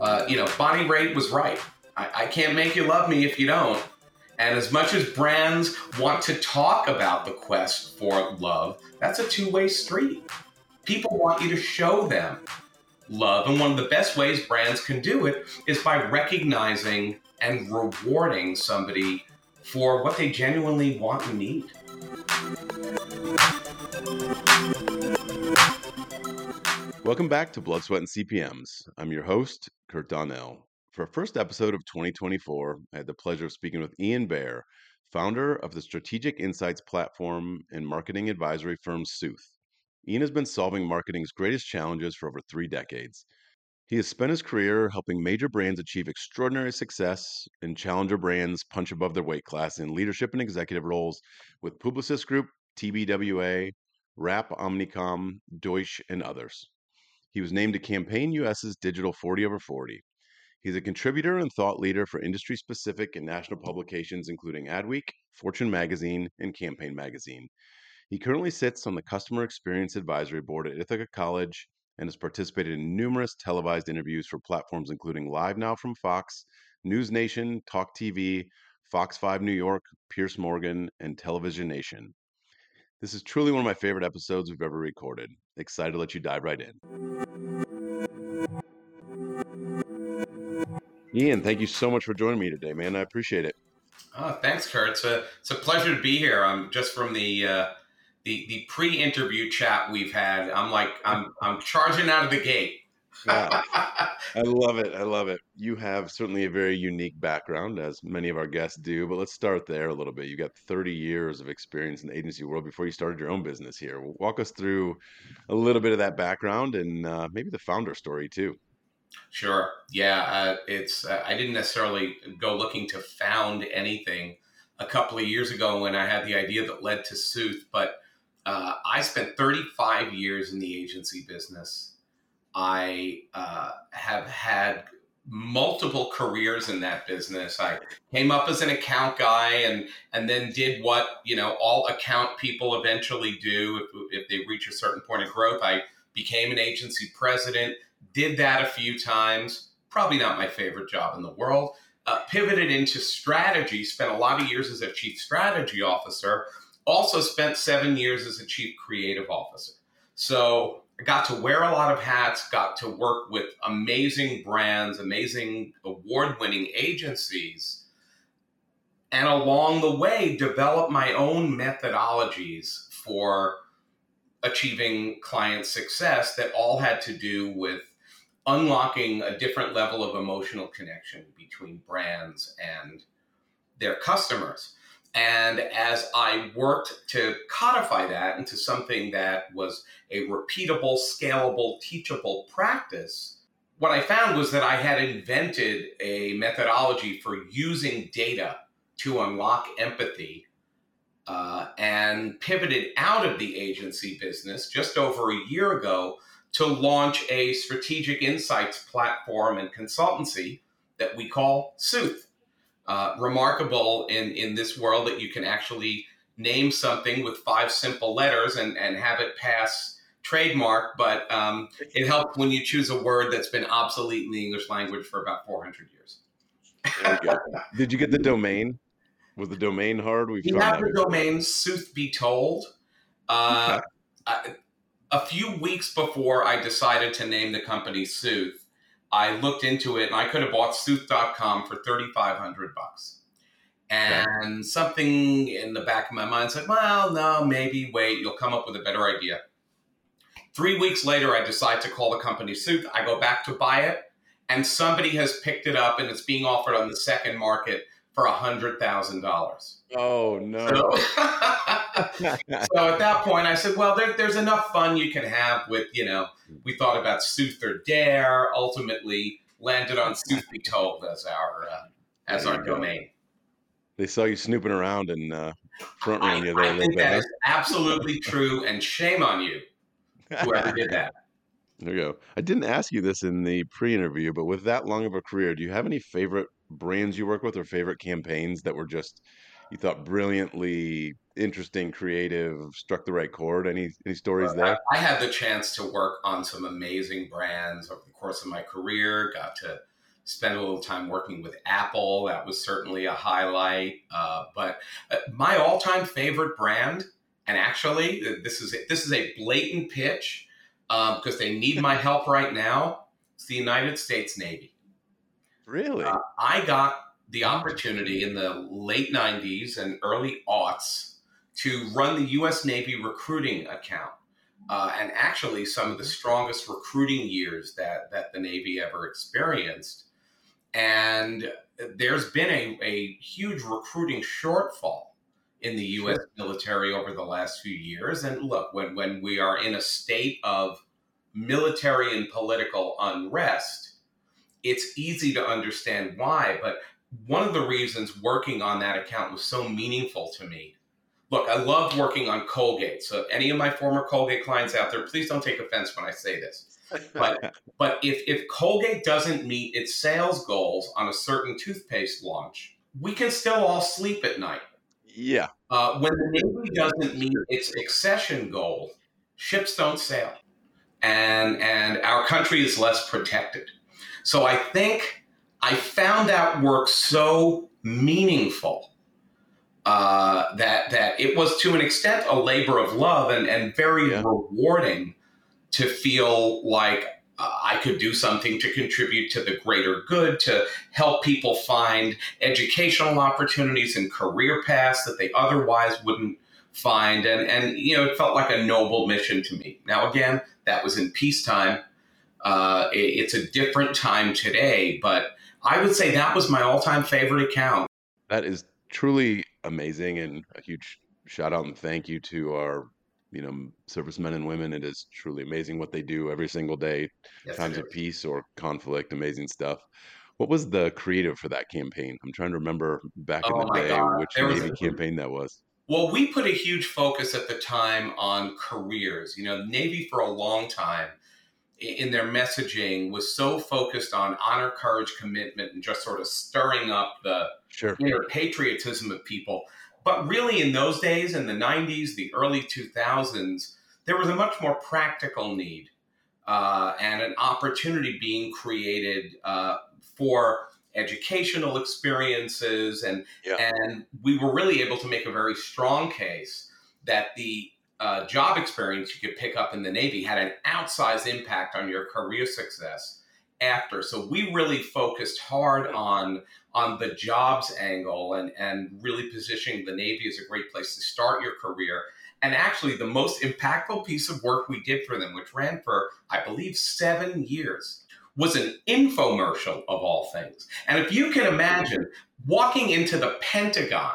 Uh, you know, Bonnie Raitt was right. I, I can't make you love me if you don't. And as much as brands want to talk about the quest for love, that's a two way street. People want you to show them love. And one of the best ways brands can do it is by recognizing and rewarding somebody for what they genuinely want and need. Welcome back to Blood, Sweat, and CPMs. I'm your host, Kurt Donnell. For our first episode of 2024, I had the pleasure of speaking with Ian Baer, founder of the strategic insights platform and marketing advisory firm Sooth. Ian has been solving marketing's greatest challenges for over three decades. He has spent his career helping major brands achieve extraordinary success and challenger brands punch above their weight class in leadership and executive roles with Publicis Group, TBWA, Rapp Omnicom, Deutsch, and others. He was named to Campaign US's Digital 40 over 40. He's a contributor and thought leader for industry specific and national publications, including Adweek, Fortune Magazine, and Campaign Magazine. He currently sits on the Customer Experience Advisory Board at Ithaca College and has participated in numerous televised interviews for platforms including Live Now from Fox, News Nation, Talk TV, Fox 5 New York, Piers Morgan, and Television Nation. This is truly one of my favorite episodes we've ever recorded. Excited to let you dive right in. Ian, thank you so much for joining me today, man. I appreciate it. Oh, thanks, Kurt. It's a, it's a pleasure to be here. I'm just from the uh, the the pre-interview chat we've had. I'm like I'm I'm charging out of the gate. Wow. I love it. I love it. You have certainly a very unique background, as many of our guests do. But let's start there a little bit. You got 30 years of experience in the agency world before you started your own business here. Walk us through a little bit of that background and uh, maybe the founder story too. Sure. Yeah. Uh, it's. Uh, I didn't necessarily go looking to found anything a couple of years ago when I had the idea that led to Sooth, but uh, I spent 35 years in the agency business. I uh, have had multiple careers in that business. I came up as an account guy and and then did what you know all account people eventually do if, if they reach a certain point of growth. I became an agency president, did that a few times. Probably not my favorite job in the world. Uh, pivoted into strategy. Spent a lot of years as a chief strategy officer. Also spent seven years as a chief creative officer. So I got to wear a lot of hats, got to work with amazing brands, amazing award winning agencies, and along the way, develop my own methodologies for achieving client success that all had to do with unlocking a different level of emotional connection between brands and their customers. And as I worked to codify that into something that was a repeatable, scalable, teachable practice, what I found was that I had invented a methodology for using data to unlock empathy uh, and pivoted out of the agency business just over a year ago to launch a strategic insights platform and consultancy that we call Sooth. Uh, remarkable in, in this world that you can actually name something with five simple letters and, and have it pass trademark, but um, it helps when you choose a word that's been obsolete in the English language for about 400 years. Did you get the domain? Was the domain hard? We've we have the domain Sooth Be Told. Uh, okay. I, a few weeks before I decided to name the company Sooth, I looked into it and I could have bought Sooth.com for 3500 bucks. And okay. something in the back of my mind said, well, no, maybe wait, you'll come up with a better idea. Three weeks later, I decide to call the company Sooth. I go back to buy it, and somebody has picked it up and it's being offered on the second market for a hundred thousand dollars. Oh no! So, so, at that point, I said, "Well, there, there's enough fun you can have with you know." We thought about Sooth or Dare. Ultimately, landed on Sooth Be Told as our uh, as our domain. They saw you snooping around and uh, front running you there. I think that is absolutely true, and shame on you, whoever did that. There you go. I didn't ask you this in the pre-interview, but with that long of a career, do you have any favorite brands you work with or favorite campaigns that were just you thought brilliantly interesting, creative, struck the right chord? Any any stories there? I, I had the chance to work on some amazing brands over the course of my career. Got to spend a little time working with Apple. That was certainly a highlight. Uh, but uh, my all-time favorite brand, and actually, this is a, this is a blatant pitch because um, they need my help right now. It's the United States Navy. Really? Uh, I got the opportunity in the late 90s and early aughts to run the U.S. Navy recruiting account. Uh, and actually, some of the strongest recruiting years that, that the Navy ever experienced. And there's been a, a huge recruiting shortfall in the U.S. Military over the last few years. And look, when, when we are in a state of military and political unrest, it's easy to understand why. But one of the reasons working on that account was so meaningful to me. Look, I love working on Colgate. So, any of my former Colgate clients out there, please don't take offense when I say this. But, but if, if Colgate doesn't meet its sales goals on a certain toothpaste launch, we can still all sleep at night. Yeah. Uh, when the Navy doesn't meet its accession goal, ships don't sail, and and our country is less protected. So I think I found that work so meaningful uh, that that it was to an extent a labor of love and, and very yeah. rewarding to feel like uh, I could do something to contribute to the greater good, to help people find educational opportunities and career paths that they otherwise wouldn't find. And, and you know, it felt like a noble mission to me. Now, again, that was in peacetime. Uh, it, it's a different time today, but I would say that was my all time favorite account. That is truly amazing and a huge shout out and thank you to our you know servicemen and women. It is truly amazing what they do every single day yes, times of peace or conflict amazing stuff. What was the creative for that campaign? I'm trying to remember back oh in the day God. which there navy a, campaign that was. Well we put a huge focus at the time on careers you know navy for a long time in their messaging was so focused on honor, courage, commitment, and just sort of stirring up the sure. inner patriotism of people. But really, in those days, in the 90s, the early 2000s, there was a much more practical need uh, and an opportunity being created uh, for educational experiences. And, yeah. and we were really able to make a very strong case that the uh, job experience you could pick up in the Navy had an outsized impact on your career success after. So we really focused hard on on the jobs angle and and really positioning the Navy as a great place to start your career. And actually, the most impactful piece of work we did for them, which ran for I believe seven years, was an infomercial of all things. And if you can imagine walking into the Pentagon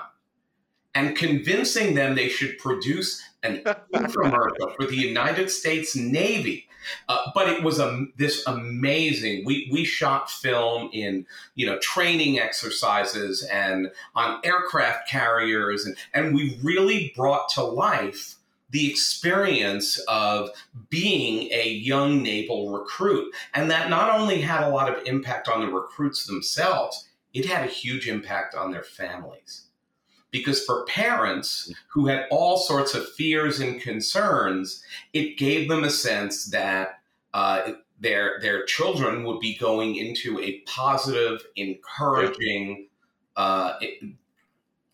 and convincing them they should produce an infomercial for the United States Navy. Uh, but it was this amazing. We we shot film in you know training exercises and on aircraft carriers, and and we really brought to life the experience of being a young naval recruit, and that not only had a lot of impact on the recruits themselves, it had a huge impact on their families because for parents who had all sorts of fears and concerns, it gave them a sense that uh, their their children would be going into a positive, encouraging uh,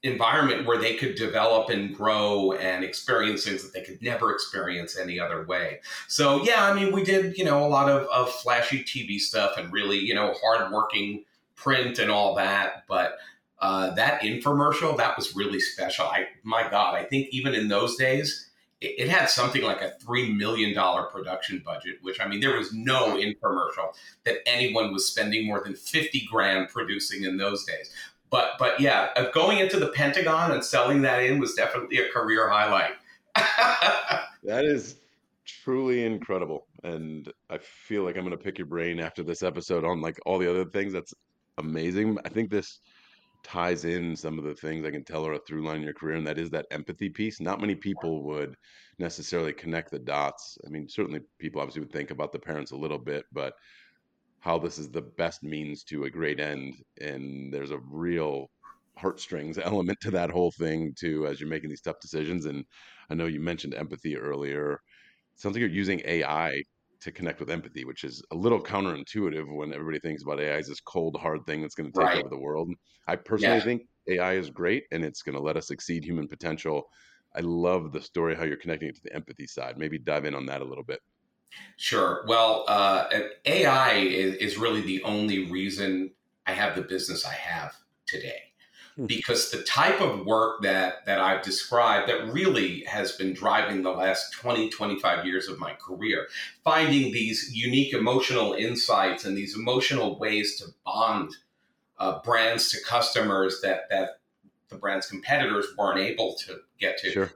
environment where they could develop and grow and experience things that they could never experience any other way. So yeah, I mean, we did you know a lot of, of flashy TV stuff and really you know hardworking print and all that, but uh, that infomercial that was really special. I my God, I think even in those days, it, it had something like a three million dollar production budget. Which I mean, there was no infomercial that anyone was spending more than fifty grand producing in those days. But but yeah, uh, going into the Pentagon and selling that in was definitely a career highlight. that is truly incredible and i feel like i'm going to pick your brain after this episode on like all the other things that's amazing i think this ties in some of the things I can tell are a through line in your career, and that is that empathy piece. Not many people would necessarily connect the dots. I mean, certainly people obviously would think about the parents a little bit, but how this is the best means to a great end. And there's a real heartstrings element to that whole thing too as you're making these tough decisions. And I know you mentioned empathy earlier. It sounds like you're using AI to connect with empathy, which is a little counterintuitive when everybody thinks about AI as this cold, hard thing that's going to take right. over the world. I personally yeah. think AI is great and it's going to let us exceed human potential. I love the story how you're connecting it to the empathy side. Maybe dive in on that a little bit. Sure. Well, uh, AI is, is really the only reason I have the business I have today. Hmm. Because the type of work that, that I've described that really has been driving the last 20, 25 years of my career, finding these unique emotional insights and these emotional ways to bond uh, brands to customers that, that the brand's competitors weren't able to get to. Sure.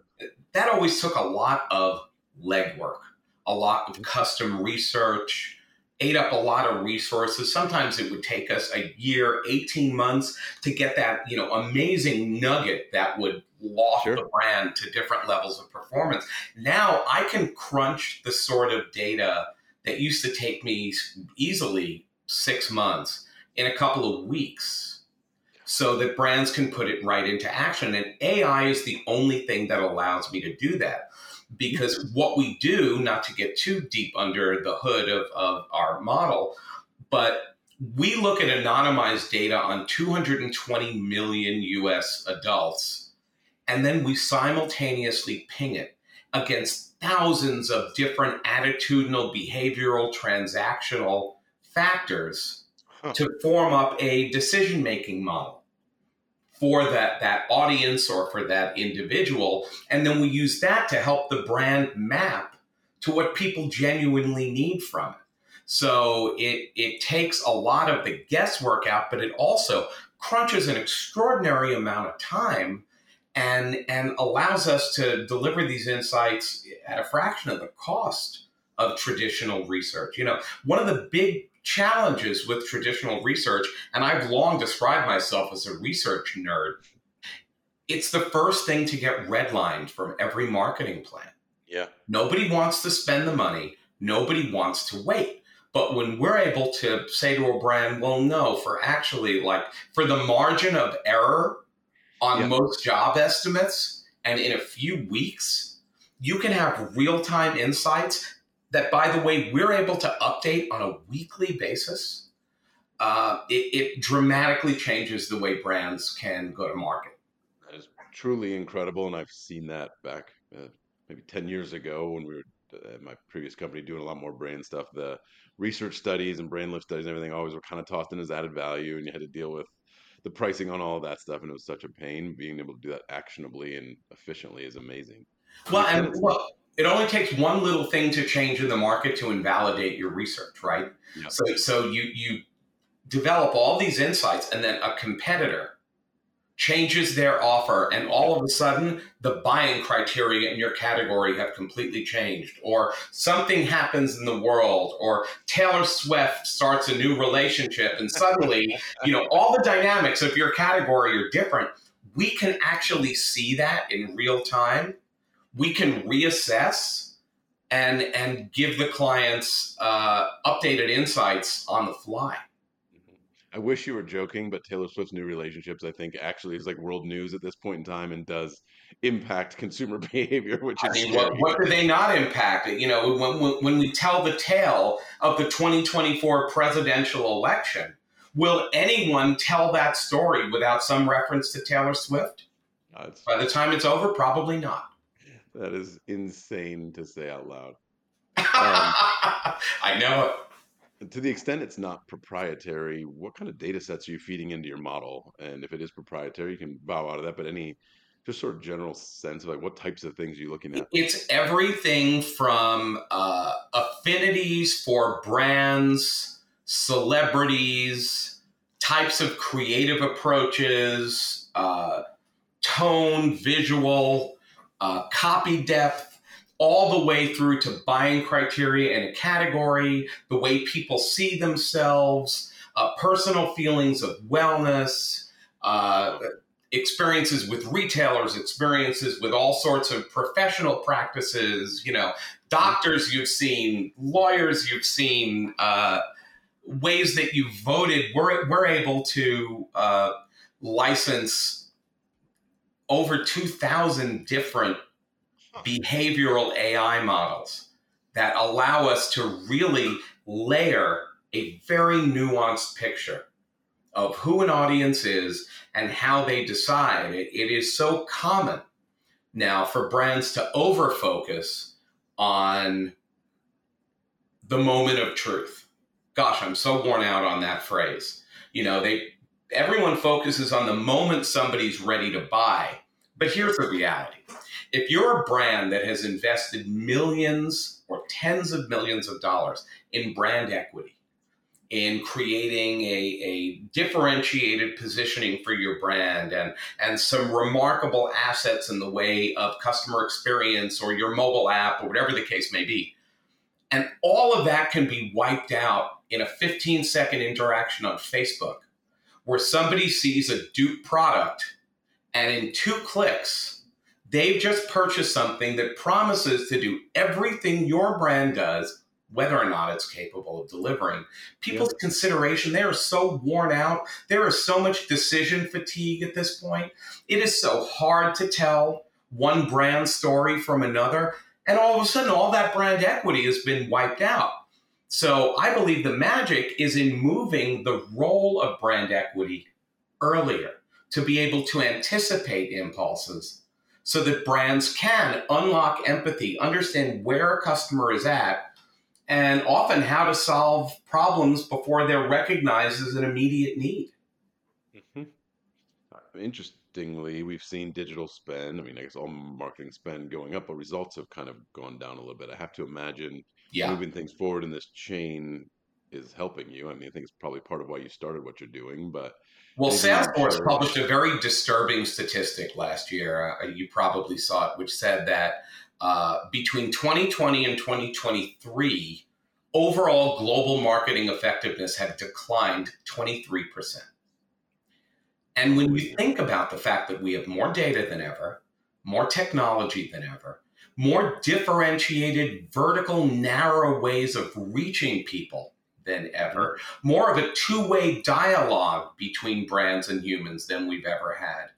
That always took a lot of legwork, a lot of custom research, ate up a lot of resources. Sometimes it would take us a year, 18 months to get that, you know, amazing nugget that would loft sure. the brand to different levels of performance. Now I can crunch the sort of data that used to take me easily six months in a couple of weeks so that brands can put it right into action. And AI is the only thing that allows me to do that because what we do, not to get too deep under the hood of, of our model, but we look at anonymized data on 220 million US adults, and then we simultaneously ping it against thousands of different attitudinal, behavioral, transactional factors huh. to form up a decision making model for that that audience or for that individual. And then we use that to help the brand map to what people genuinely need from it. So it it takes a lot of the guesswork out but it also crunches an extraordinary amount of time and and allows us to deliver these insights at a fraction of the cost of traditional research. You know one of the big challenges with traditional research, and I've long described myself as a research nerd. It's the first thing to get redlined from every marketing plan. Yeah. Nobody wants to spend the money, nobody wants to wait. But when we're able to say to a brand, well, no, for actually like for the margin of error on yeah. most job estimates, and in a few weeks, you can have real time insights that, by the way, we're able to update on a weekly basis, uh, it, it, dramatically changes the way brands can go to market. That is truly incredible. And I've seen that back uh, maybe 10 years ago when we were at my previous company doing a lot more brand stuff. The research studies and brand lift studies and everything always were kind of tossed in as added value, and you had to deal with the pricing on all of that stuff. And it was such a pain. Being able to do that actionably and efficiently is amazing. Well, and well, it only takes one little thing to change in the market to invalidate your research, right? Yep. So, so you you develop all these insights, and then a competitor changes their offer, and all of a sudden, the buying criteria in your category have completely changed, or something happens in the world, or Taylor Swift starts a new relationship, and suddenly, you know, all the dynamics of your category are different. We can actually see that in real time we can reassess and and give the clients uh, updated insights on the fly. I wish you were joking, but Taylor Swift's new relationships, I think, actually is like world news at this point in time and does impact consumer behavior. Which I mean, what, what, do they not impact? You know, when, when, when we tell the tale of the 2024 presidential election, will anyone tell that story without some reference to Taylor Swift? Uh, By the time it's over, probably not. That is insane to say out loud. Um, I know it. To the extent it's not proprietary, what kind of data sets are you feeding into your model? And if it is proprietary, you can bow out of that. But any just sort of general sense of like what types of things are you looking at? It's everything from uh, affinities for brands, celebrities, types of creative approaches, uh, tone, visual, uh, copy depth, all the way through to buying criteria in a category, the way people see themselves, uh, personal feelings of wellness, uh, experiences with retailers, experiences with all sorts of professional practices, you know, doctors you've seen, lawyers you've seen, uh, ways that you voted. We're, we're able to uh, license over 2,000 different behavioral AI models that allow us to really layer a very nuanced picture of who an audience is and how they decide. it, it is so common now for brands to over focus on the moment of truth. Gosh, I'm so worn out on that phrase. You know, they everyone focuses on the moment somebody's ready to buy. But here's the reality. If you're a brand that has invested millions or tens of millions of dollars in brand equity, in creating a, a differentiated positioning for your brand and, and some remarkable assets in the way of customer experience or your mobile app or whatever the case may be. And all of that can be wiped out in a 15 second interaction on Facebook where somebody sees a dupe product and in two clicks, they've just purchased something that promises to do everything your brand does whether or not it's capable of delivering. People's yeah. consideration, they are so worn out. There is so much decision fatigue at this point. It is so hard to tell one brand story from another. And all of a sudden, all that brand equity has been wiped out. So I believe the magic is in moving the role of brand equity earlier to be able to anticipate impulses so that brands can unlock empathy, understand where a customer is at, and often how to solve problems before they're recognized as an immediate need. Mm-hmm. Interestingly, we've seen digital spend. I mean, I guess all marketing spend going up, but results have kind of gone down a little bit. I have to imagine yeah. moving things forward in this chain is helping you. I mean, I think it's probably part of why you started what you're doing, but well, Salesforce published a very disturbing statistic last year. Uh, you probably saw it, which said that uh, between 2020 and 2023, overall global marketing effectiveness had declined 23%. And when you think about the fact that we have more data than ever, more technology than ever, more differentiated, vertical, narrow ways of reaching people than ever, more of a two way dialogue between brands and humans than we've ever had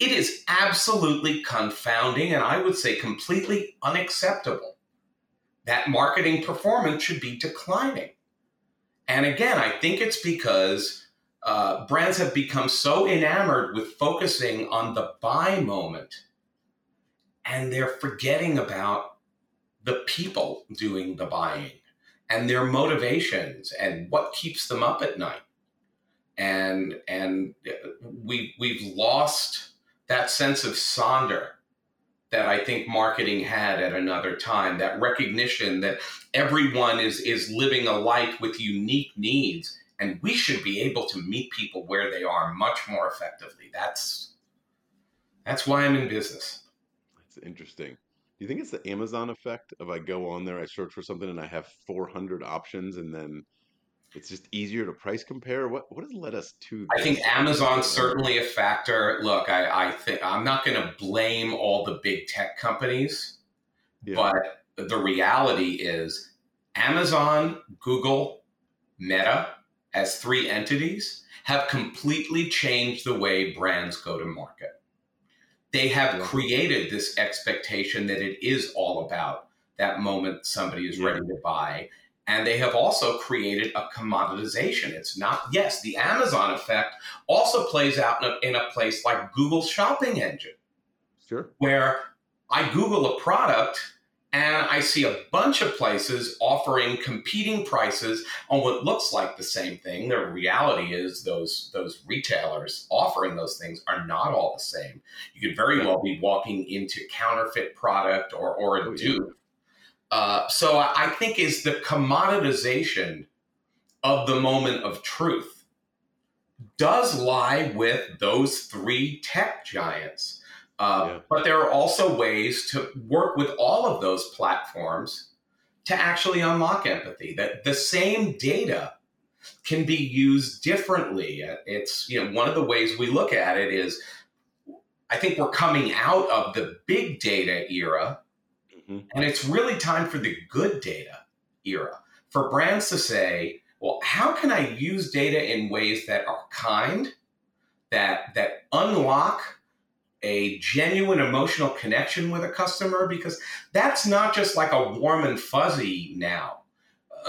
it is absolutely confounding and I would say completely unacceptable that marketing performance should be declining. And again, I think it's because uh, brands have become so enamored with focusing on the buy moment and they're forgetting about the people doing the buying and their motivations and what keeps them up at night and and we we've lost that sense of sonder that I think marketing had at another time, that recognition that everyone is is living a life with unique needs and we should be able to meet people where they are much more effectively. That's that's why I'm in business. That's interesting. Do you think it's the Amazon effect of I go on there, I search for something and I have 400 options and then it's just easier to price compare. What what has led us to? I think Amazon's certainly a factor. Look, I, I think I'm not going to blame all the big tech companies, yeah. but the reality is Amazon, Google, Meta, as three entities, have completely changed the way brands go to market. They have yeah. created this expectation that it is all about that moment somebody is yeah. ready to buy and they have also created a commoditization. It's not, yes, the Amazon effect also plays out in a, in a place like Google's shopping engine. Sure. Where I Google a product and I see a bunch of places offering competing prices on what looks like the same thing. The reality is those those retailers offering those things are not all the same. You could very well be walking into counterfeit product or, or a oh, dupe uh, so I think is the commoditization of the moment of truth does lie with those three tech giants. Uh, yeah. But there are also ways to work with all of those platforms to actually unlock empathy. That the same data can be used differently. It's you know one of the ways we look at it is I think we're coming out of the big data era Mm-hmm. And it's really time for the good data era for brands to say, well, how can I use data in ways that are kind, that that unlock a genuine emotional connection with a customer because that's not just like a warm and fuzzy now.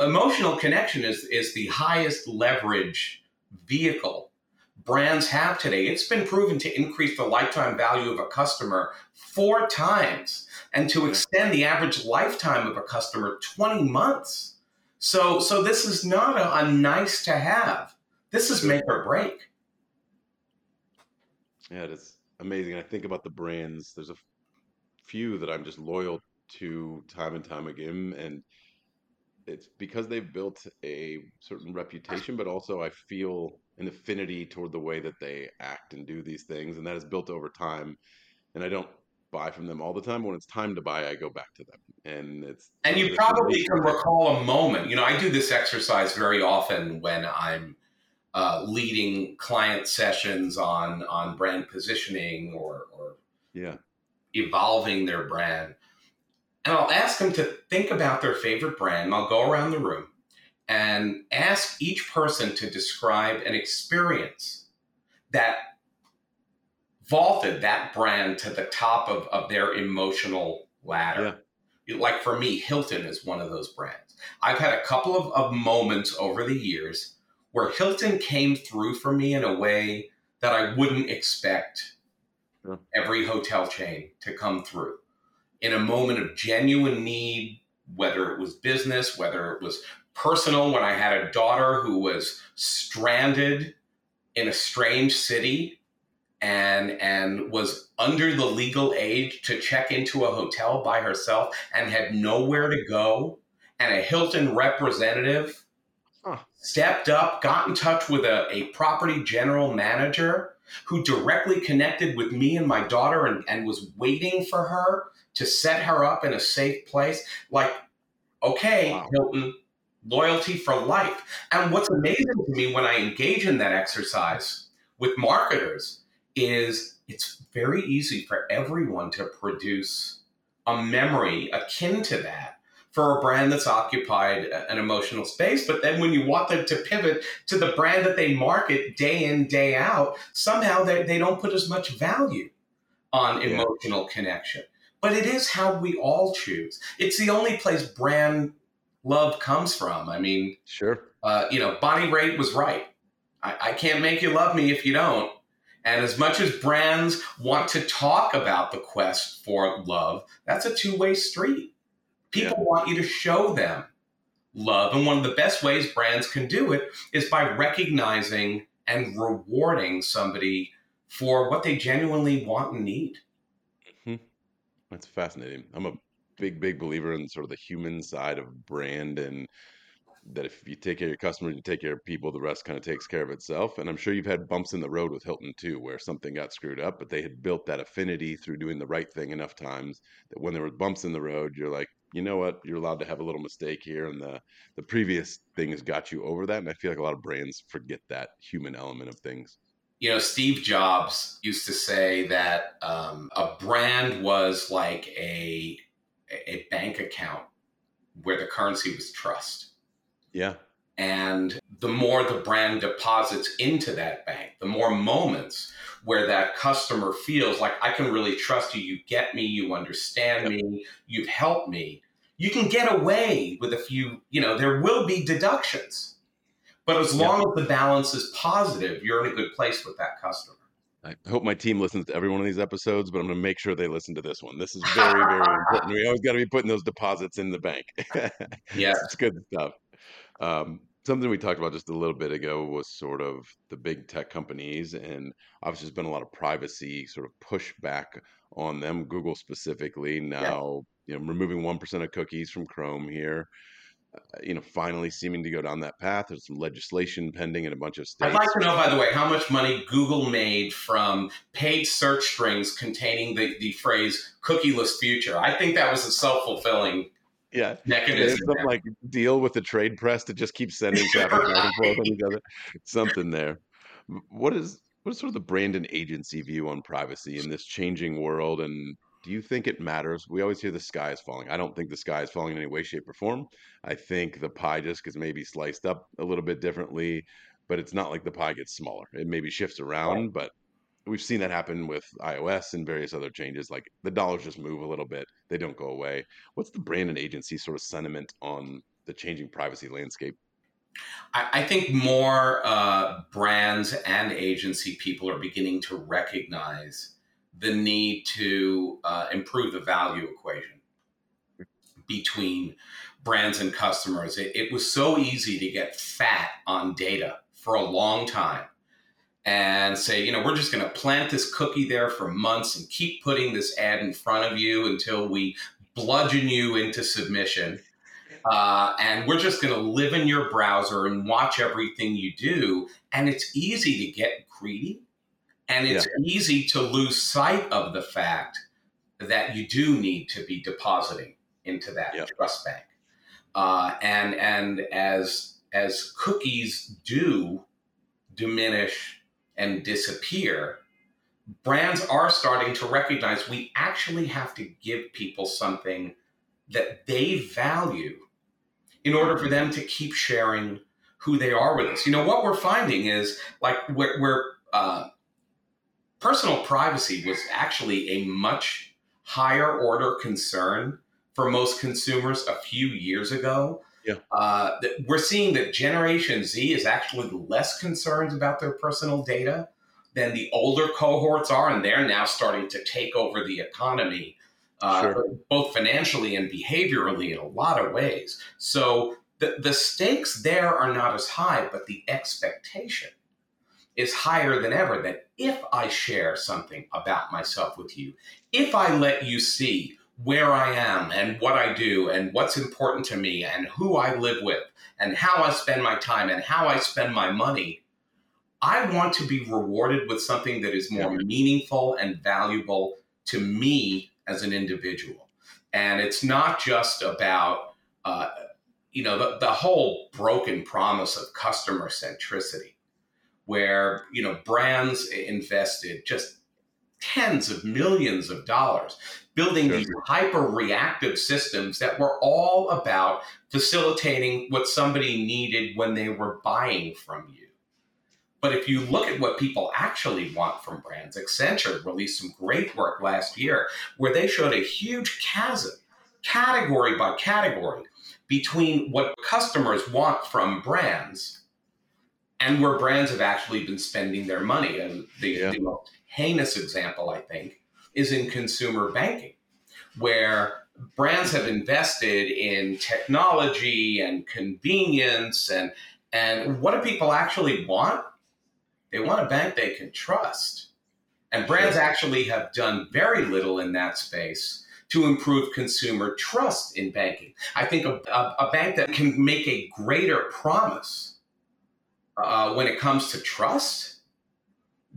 Emotional connection is is the highest leverage vehicle brands have today. It's been proven to increase the lifetime value of a customer four times and to extend the average lifetime of a customer 20 months. So, so this is not a, a nice to have. This is make or break. Yeah, it is amazing. I think about the brands. There's a few that I'm just loyal to time and time again, and it's because they've built a certain reputation, but also I feel an affinity toward the way that they act and do these things, and that is built over time. And I don't buy from them all the time. When it's time to buy, I go back to them, and it's and you probably can recall a moment. You know, I do this exercise very often when I'm uh, leading client sessions on on brand positioning or or yeah evolving their brand and I'll ask them to think about their favorite brand. And I'll go around the room and ask each person to describe an experience that vaulted that brand to the top of, of their emotional ladder. Yeah. Like for me, Hilton is one of those brands. I've had a couple of, of moments over the years where Hilton came through for me in a way that I wouldn't expect yeah. every hotel chain to come through in a moment of genuine need, whether it was business, whether it was personal, when I had a daughter who was stranded in a strange city and and was under the legal age to check into a hotel by herself and had nowhere to go and a Hilton representative. Stepped up got in touch with a, a property general manager who directly connected with me and my daughter and, and was waiting for her to set her up in a safe place. Like, okay, wow. Hilton, loyalty for life. And what's amazing to me when I engage in that exercise with marketers is it's very easy for everyone to produce a memory akin to that for a brand that's occupied an emotional space. But then when you want them to pivot to the brand that they market day in, day out, somehow they, they don't put as much value on emotional yeah. connection but it is how we all choose. It's the only place brand love comes from. I mean, sure. Uh, you know, Bonnie Raitt was right. I, I can't make you love me if you don't. And as much as brands want to talk about the quest for love, that's a two way street. People yeah. want you to show them love. And one of the best ways brands can do it is by recognizing and rewarding somebody for what they genuinely want and need. Mm-hmm. That's fascinating. I'm a big, big believer in sort of the human side of brand and that if you take care of your customers, you take care of people, the rest kind of takes care of itself. And I'm sure you've had bumps in the road with Hilton too, where something got screwed up, but they had built that affinity through doing the right thing enough times that when there were bumps in the road, you're like, you know what, you're allowed to have a little mistake here, and the the previous thing has got you over that. And I feel like a lot of brands forget that human element of things you know, Steve Jobs used to say that um, a brand was like a a bank account where the currency was trust. Yeah. And the more the brand deposits into that bank, the more moments where that customer feels like I can really trust you. You get me. You understand me. You've helped me. You can get away with a few, you know, there will be deductions but as long as the balance is positive, you're in a good place with that customer. I hope my team listens to every one of these episodes, but I'm going to make sure they listen to this one. This is very, very important. We always got to be putting those deposits in the bank. yeah, it's good stuff. Um, something we talked about just a little bit ago was sort of the big tech companies, and obviously, there's been a lot of privacy sort of pushback on them. Google specifically now, yeah. You know, removing one percent of cookies from Chrome here uh, you know, finally seeming to go down that path. There's some legislation pending in a bunch of states. I'd like to know, by the way, how much money Google made from paid search strings containing the, the phrase cookieless future. I think that was a self fulfilling yeah. mechanism. Some like deal with the trade press to just keep sending traffic back and forth on each other. Something there. What is what is sort of the brand and agency view on privacy in this changing world and do you think it matters? We always hear the sky is falling. I don't think the sky is falling in any way, shape, or form. I think the pie just gets maybe sliced up a little bit differently. but it's not like the pie gets smaller. It maybe shifts around, right. but we've seen that happen with iOS and various other changes. Like the dollars just move a little bit, they don't go away. What's the brand and agency sort of sentiment on the changing privacy landscape? I, I think more uh, brands and agency people are beginning to recognize the need to uh, improve the value equation between brands and customers. It, it was so easy to get fat on data for a long time and say, you know, we're just going to plant this cookie there for months and keep putting this ad in front of you until we bludgeon you into submission. Uh, and we're just going to live in your browser and watch everything you do. And it's easy to get greedy and it's yeah. easy to lose sight of the fact that you do need to be depositing into that yep. trust bank. Uh, and and as as cookies do diminish and disappear, brands are starting to recognize we actually have to give people something that they value in order for them to keep sharing who they are with us. You know what we're finding is like we're, we're uh, personal privacy was actually a much higher order concern for most consumers a few years ago. Yeah. Uh, we're seeing that Generation Z is actually less concerned about their personal data than the older cohorts are, and they're now starting to take over the economy, uh, sure. both financially and behaviorally in a lot of ways. So the, the stakes there are not as high, but the expectation is higher than ever that if I share something about myself with you, if I let you see where I am and what I do and what's important to me and who I live with and how I spend my time and how I spend my money, I want to be rewarded with something that is more meaningful and valuable to me as an individual. And it's not just about, uh, you know, the, the whole broken promise of customer centricity, where, you know, brands invested just tens of millions of dollars building sure. these hyper reactive systems that were all about facilitating what somebody needed when they were buying from you. But if you look at what people actually want from brands, Accenture released some great work last year where they showed a huge chasm, category by category, between what customers want from brands and where brands have actually been spending their money. And the, yeah. the most heinous example, I think, is in consumer banking, where brands have invested in technology and convenience and and what do people actually want? They want a bank they can trust. And brands actually have done very little in that space to improve consumer trust in banking. I think a, a, a bank that can make a greater promise uh, when it comes to trust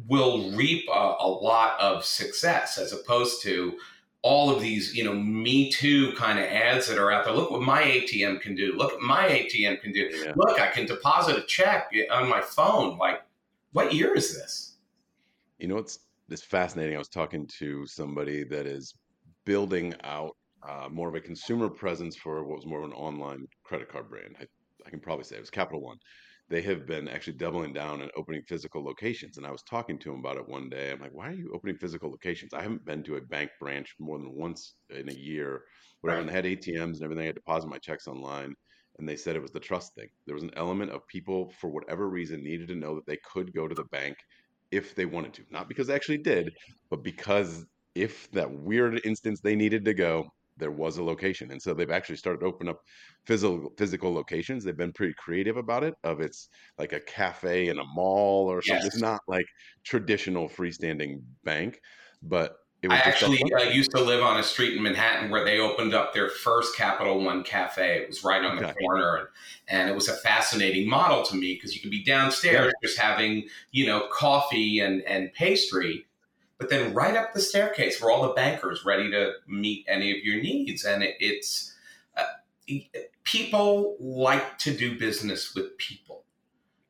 will reap a, a lot of success as opposed to all of these, you know, me too kind of ads that are out there. Look what my ATM can do. Look what my ATM can do. Yeah. Look, I can deposit a check on my phone. Like, what year is this? You know, it's it's fascinating. I was talking to somebody that is building out uh, more of a consumer presence for what was more of an online credit card brand. I, I can probably say it was Capital One they have been actually doubling down and opening physical locations. And I was talking to him about it one day. I'm like, why are you opening physical locations? I haven't been to a bank branch more than once in a year. Whatever, right. and they had ATMs and everything. I deposit my checks online. And they said it was the trust thing. There was an element of people, for whatever reason, needed to know that they could go to the bank if they wanted to. Not because they actually did, but because if that weird instance they needed to go, there was a location. And so they've actually started to open up physical physical locations. They've been pretty creative about it. Of it's like a cafe in a mall or something. Yes. It's not like traditional freestanding bank, but I actually uh, used to live on a street in Manhattan where they opened up their first Capital One cafe. It was right on the okay. corner, and, and, it was a fascinating model to me because you could be downstairs yeah. just having you know coffee and and pastry, but then right up the staircase were all the bankers ready to meet any of your needs. And it, it's uh, people like to do business with people,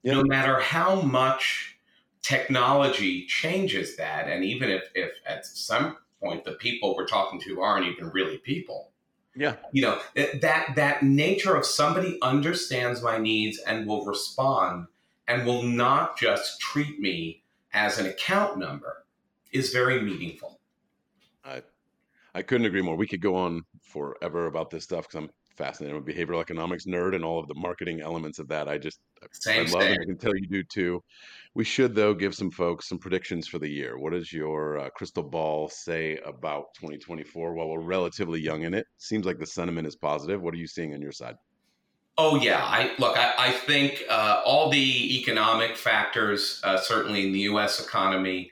yeah. no matter how much technology changes that. And even if, if at some point the people we're talking to aren't even really people. Yeah. You know, that that nature of somebody understands my needs and will respond and will not just treat me as an account number is very meaningful. I I couldn't agree more. We could go on forever about this stuff because I'm fascinated. I'm a behavioral economics nerd and all of the marketing elements of that. I just same, I love same. it. I can tell you do too. We should though give some folks some predictions for the year. What does your uh, crystal ball say about 2024? While we're relatively young in it, seems like the sentiment is positive. What are you seeing on your side? Oh yeah, I look. I, I think uh, all the economic factors, uh, certainly in the U.S. economy,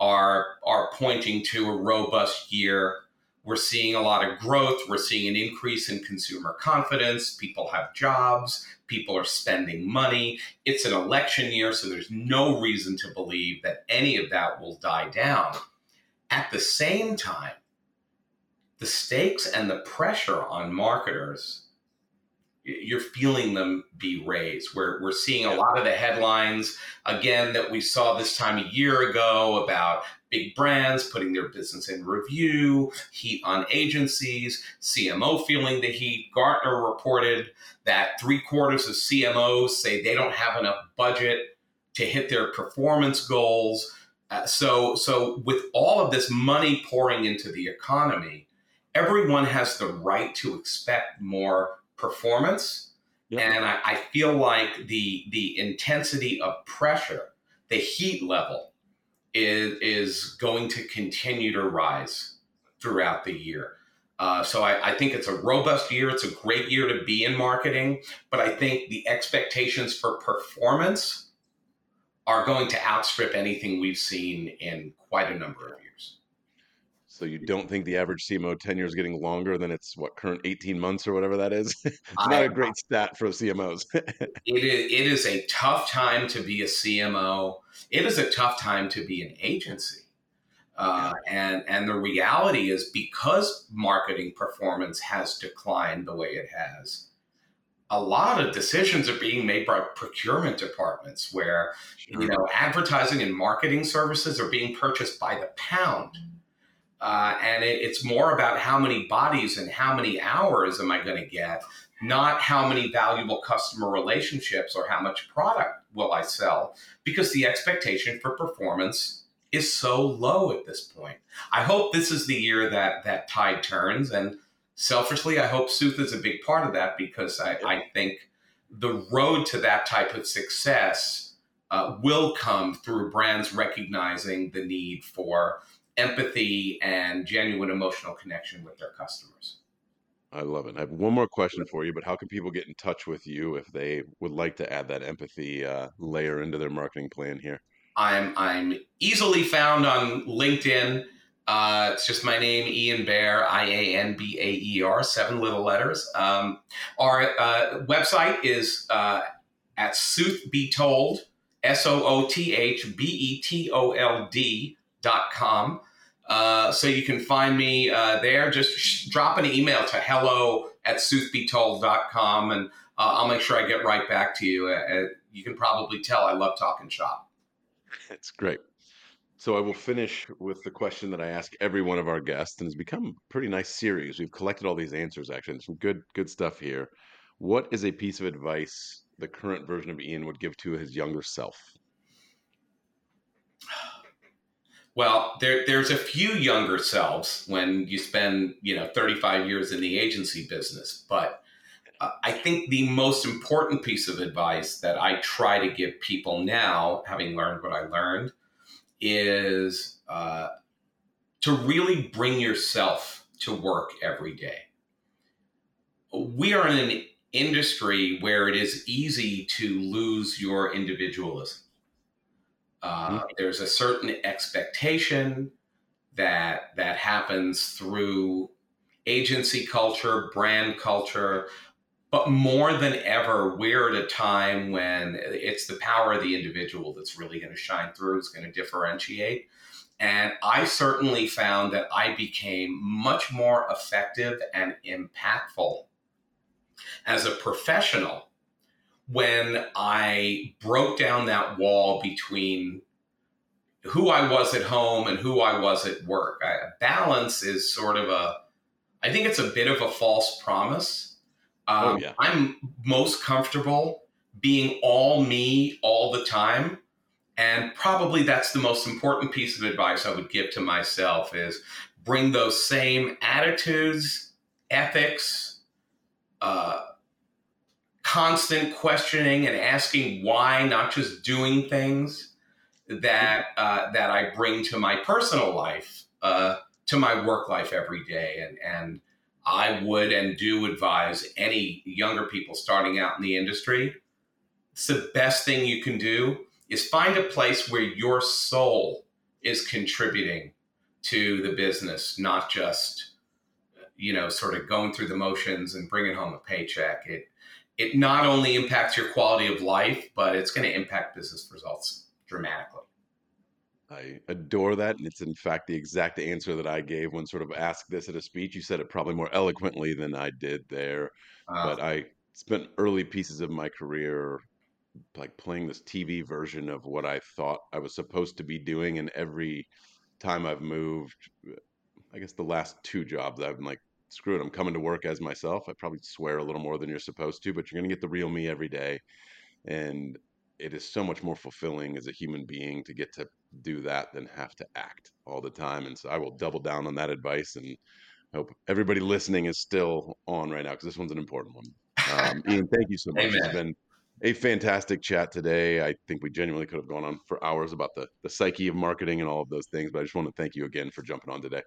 are are pointing to a robust year. We're seeing a lot of growth. We're seeing an increase in consumer confidence. People have jobs. People are spending money. It's an election year, so there's no reason to believe that any of that will die down. At the same time, the stakes and the pressure on marketers you're feeling them be raised. We're, we're seeing a lot of the headlines again that we saw this time a year ago about big brands putting their business in review, heat on agencies, CMO feeling the heat. Gartner reported that three quarters of CMOs say they don't have enough budget to hit their performance goals. Uh, so, so with all of this money pouring into the economy, everyone has the right to expect more performance. Yep. And I, I, feel like the the intensity of pressure, the heat level, is is going to continue to rise throughout the year. Uh, so I, I, think it's a robust year. It's a great year to be in marketing, but I think the expectations for performance are going to outstrip anything we've seen in quite a number of years. So you don't think the average CMO tenure is getting longer than its what current 18 months or whatever that is? it's not I, a great stat for CMOs. it is it is a tough time to be a CMO. It is a tough time to be an agency. Uh, and and the reality is because marketing performance has declined the way it has, a lot of decisions are being made by procurement departments where sure. you know advertising and marketing services are being purchased by the pound. Uh, and it, it's more about how many bodies and how many hours am I going to get, not how many valuable customer relationships or how much product will I sell, because the expectation for performance is so low at this point. I hope this is the year that that tide turns, and selfishly, I hope Sooth is a big part of that because I, I think the road to that type of success uh, will come through brands recognizing the need for empathy and genuine emotional connection with their customers. I love it. I have one more question for you, but how can people get in touch with you if they would like to add that empathy uh, layer into their marketing plan here? I'm I'm easily found on LinkedIn. Uh, it's just my name, Ian Baer, I A N B A E R, seven little letters. Um, our uh, website is uh, at Sooth Be Told, S O O T H B E T O L D dot com. Uh, so you can find me uh, there. Just sh- drop an email to hello at soothbetold.com and uh, I'll make sure I get right back to you. Uh, you can probably tell I love talking shop. That's great. So I will finish with the question that I ask every one of our guests, and it's become a pretty nice series. We've collected all these answers, actually, some good good stuff here. What is a piece of advice the current version of Ian would give to his younger self? Well, there, there's a few younger selves when you spend, you know, 35 years in the agency business. But uh, I think the most important piece of advice that I try to give people now, having learned what I learned, is uh, to really bring yourself to work every day. We are in an industry where it is easy to lose your individualism uh, mm-hmm. There's a certain expectation that that happens through agency culture, brand culture, but more than ever, we're at a time when it's the power of the individual that's really going to shine through, It's going to differentiate. And I certainly found that I became much more effective and impactful as a professional when I broke down that wall between who I was at home and who I was at work. I, balance is sort of a, I think it's a bit of a false promise. Oh, um, oh, yeah. I'm most comfortable being all me all the time. And probably that's the most important piece of advice I would give to myself is bring those same attitudes, ethics, uh, constant questioning and asking why, not just doing things that uh, that I bring to my personal life, uh, to my work life every day, and and I would and do advise any younger people starting out in the industry. It's the best thing you can do is find a place where your soul is contributing to the business, not just you know sort of going through the motions and bringing home a paycheck. It it not only impacts your quality of life, but it's going to impact business results dramatically. I adore that. And it's, in fact, the exact answer that I gave when sort of asked this at a speech. You said it probably more eloquently than I did there. Uh, but I spent early pieces of my career like playing this TV version of what I thought I was supposed to be doing. And every time I've moved, I guess the last two jobs, I've been like, screw it, I'm coming to work as myself. I probably swear a little more than you're supposed to, but you're going to get the real me every day. And it is so much more fulfilling as a human being to get to do that than have to act all the time. And so I will double down on that advice and hope everybody listening is still on right now because this one's an important one. Um, Ian, thank you so much. Amen. It's been a fantastic chat today. I think we genuinely could have gone on for hours about the, the psyche of marketing and all of those things, but I just want to thank you again for jumping on today.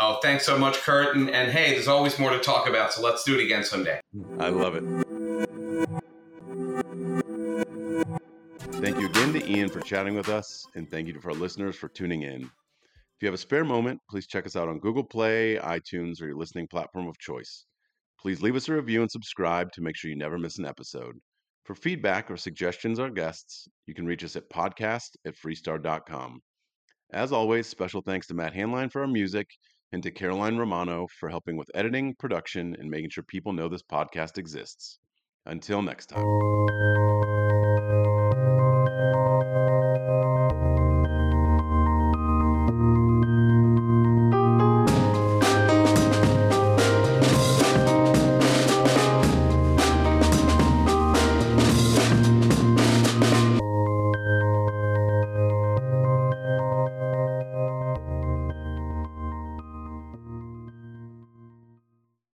Oh, thanks so much, Kurt. And, and hey, there's always more to talk about, so let's do it again someday. I love it. Thank you again to Ian for chatting with us, and thank you to our listeners for tuning in. If you have a spare moment, please check us out on Google Play, iTunes, or your listening platform of choice. Please leave us a review and subscribe to make sure you never miss an episode. For feedback or suggestions on guests, you can reach us at podcast at freestar.com. As always, special thanks to Matt Hanline for our music and to Caroline Romano for helping with editing, production, and making sure people know this podcast exists. Until next time.